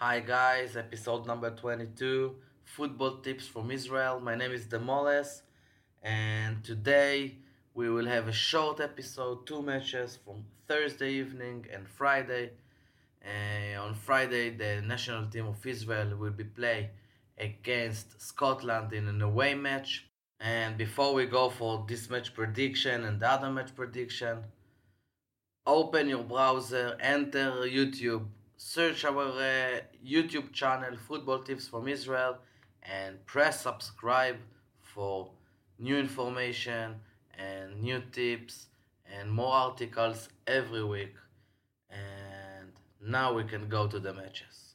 Hi guys, episode number 22, football tips from Israel. My name is Demoles, and today we will have a short episode, two matches from Thursday evening and Friday. Uh, on Friday, the national team of Israel will be play against Scotland in an away match. And before we go for this match prediction and the other match prediction, open your browser, enter YouTube, search our uh, YouTube channel, Football Tips from Israel, and press subscribe for new information and new tips and more articles every week. And now we can go to the matches.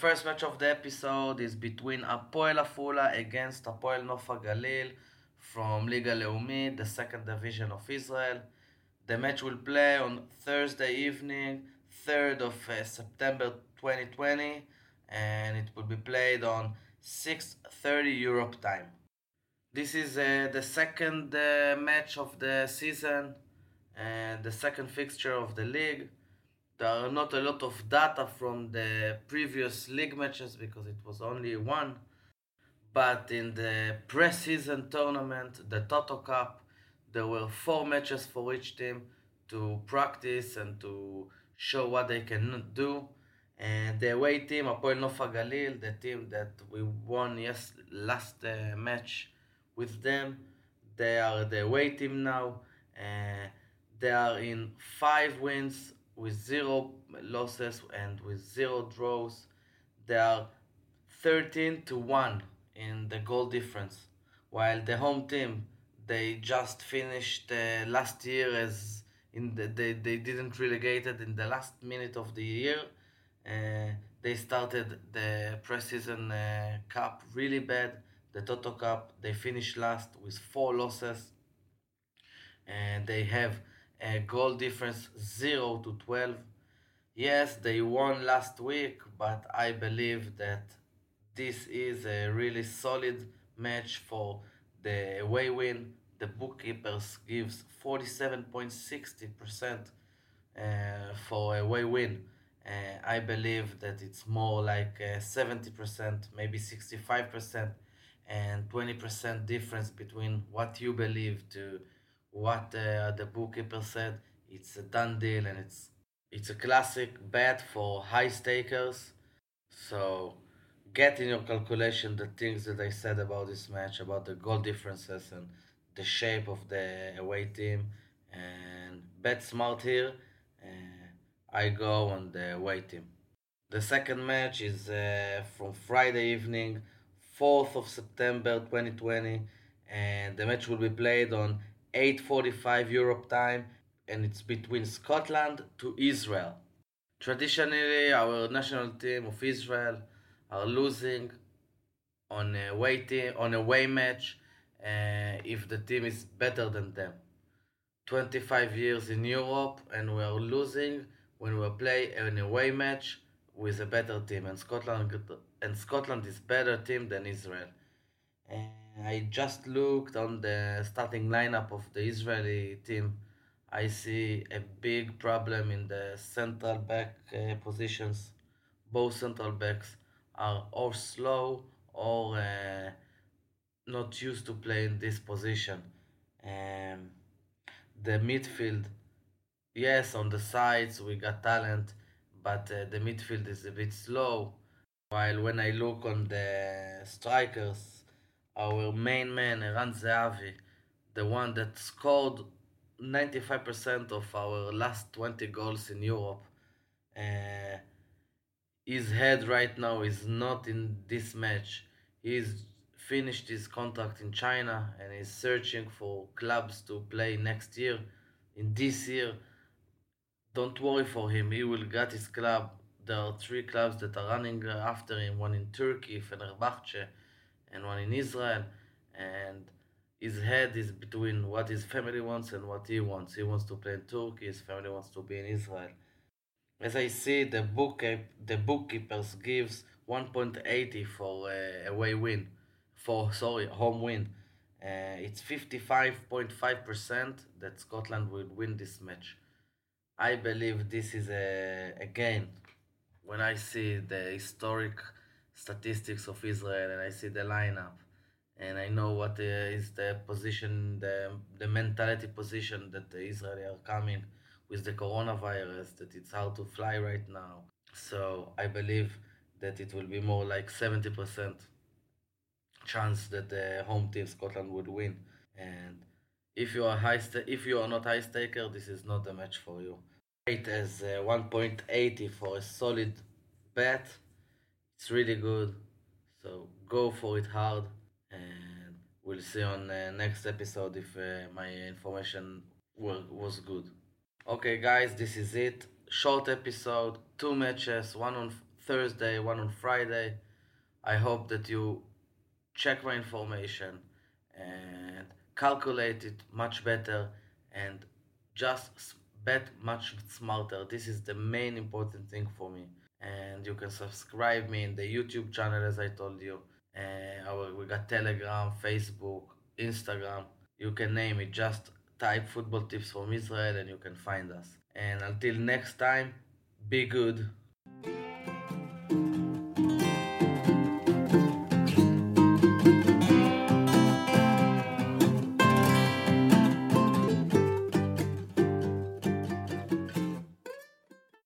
First match of the episode is between Hapoel Afula against Hapoel Nof Galil from Liga Leumit, the second division of Israel. The match will play on Thursday evening, 3rd of uh, September 2020, and it will be played on 6:30 Europe time. This is uh, the second uh, match of the season and the second fixture of the league. There are not a lot of data from the previous league matches because it was only one. But in the pre-season tournament, the Toto Cup, there were four matches for each team to practice and to show what they can do. And the away team, Hapoel Nofa Galil, the team that we won yes last uh, match with them, they are the away team now. Uh, they are in five wins with zero losses and with zero draws. They are 13 to 1 in the goal difference, while the home team they just finished uh, last year as in the, they, they didn't relegated in the last minute of the year. Uh, they started the preseason uh, cup really bad. The Toto Cup they finished last with four losses, and they have a goal difference 0 to 12. Yes, they won last week, but I believe that this is a really solid match for the away win. The bookkeepers gives 47.60% uh, for away win. Uh, I believe that it's more like uh, 70%, maybe 65%, and 20% difference between what you believe to what uh, the bookkeeper said. It's a done deal and it's it's a classic bet for high stakers. So get in your calculation the things that I said about this match, about the goal differences and the shape of the away team, and bet smart here. Uh, I go on the away team. The second match is uh, from Friday evening, 4th of September 2020, and the match will be played on 8:45 Europe time and it's between Scotland to Israel. Traditionally, our national team of Israel are losing on a away team, on a away match uh, if the team is better than them. 25 years in Europe and we are losing when we play an away match with a better team and Scotland and Scotland is better team than Israel. And I just looked on the starting lineup of the Israeli team. I see a big problem in the central back uh, positions. Both central backs are or slow or uh, not used to play in this position. Um, the midfield, yes, on the sides we got talent, but uh, the midfield is a bit slow. While when I look on the strikers, our main man, Eran Zehavi, the one that scored 95% of our last 20 goals in Europe. Uh, his head right now is not in this match. He's finished his contract in China and is searching for clubs to play next year. In this year, don't worry for him. He will get his club. There are three clubs that are running after him. One in Turkey, Fenerbahce, and one in Israel, and his head is between what his family wants and what he wants. He wants to play in Turkey, his family wants to be in Israel. As I see, the book the bookkeepers gives 1.80 for uh, away win, for sorry home win. Uh, it's 55.5% that Scotland will win this match. I believe this is a again when I see the historic statistics of Israel and I see the lineup and I know what uh, the position, the the mentality position that the Israeli are coming with the coronavirus, that it's hard to fly right now. So I believe that it will be more like seventy percent chance that the home team Scotland would win. And if you are high, st- if you are not high staker, this is not the match for you. Rate as uh, one point eighty for a solid bet. It's really good. So go for it hard and we'll see on the next episode if uh, my information were, was good. Okay, guys, this is it. Short episode, two matches, one on Thursday, one on Friday. I hope that you check my information and calculate it much better and just bet much smarter. This is the main important thing for me. And you can subscribe me in the YouTube channel as I told you uh, we got Telegram, Facebook, Instagram. You can name it. Just type football tips from Israel and you can find us. And until next time, be good.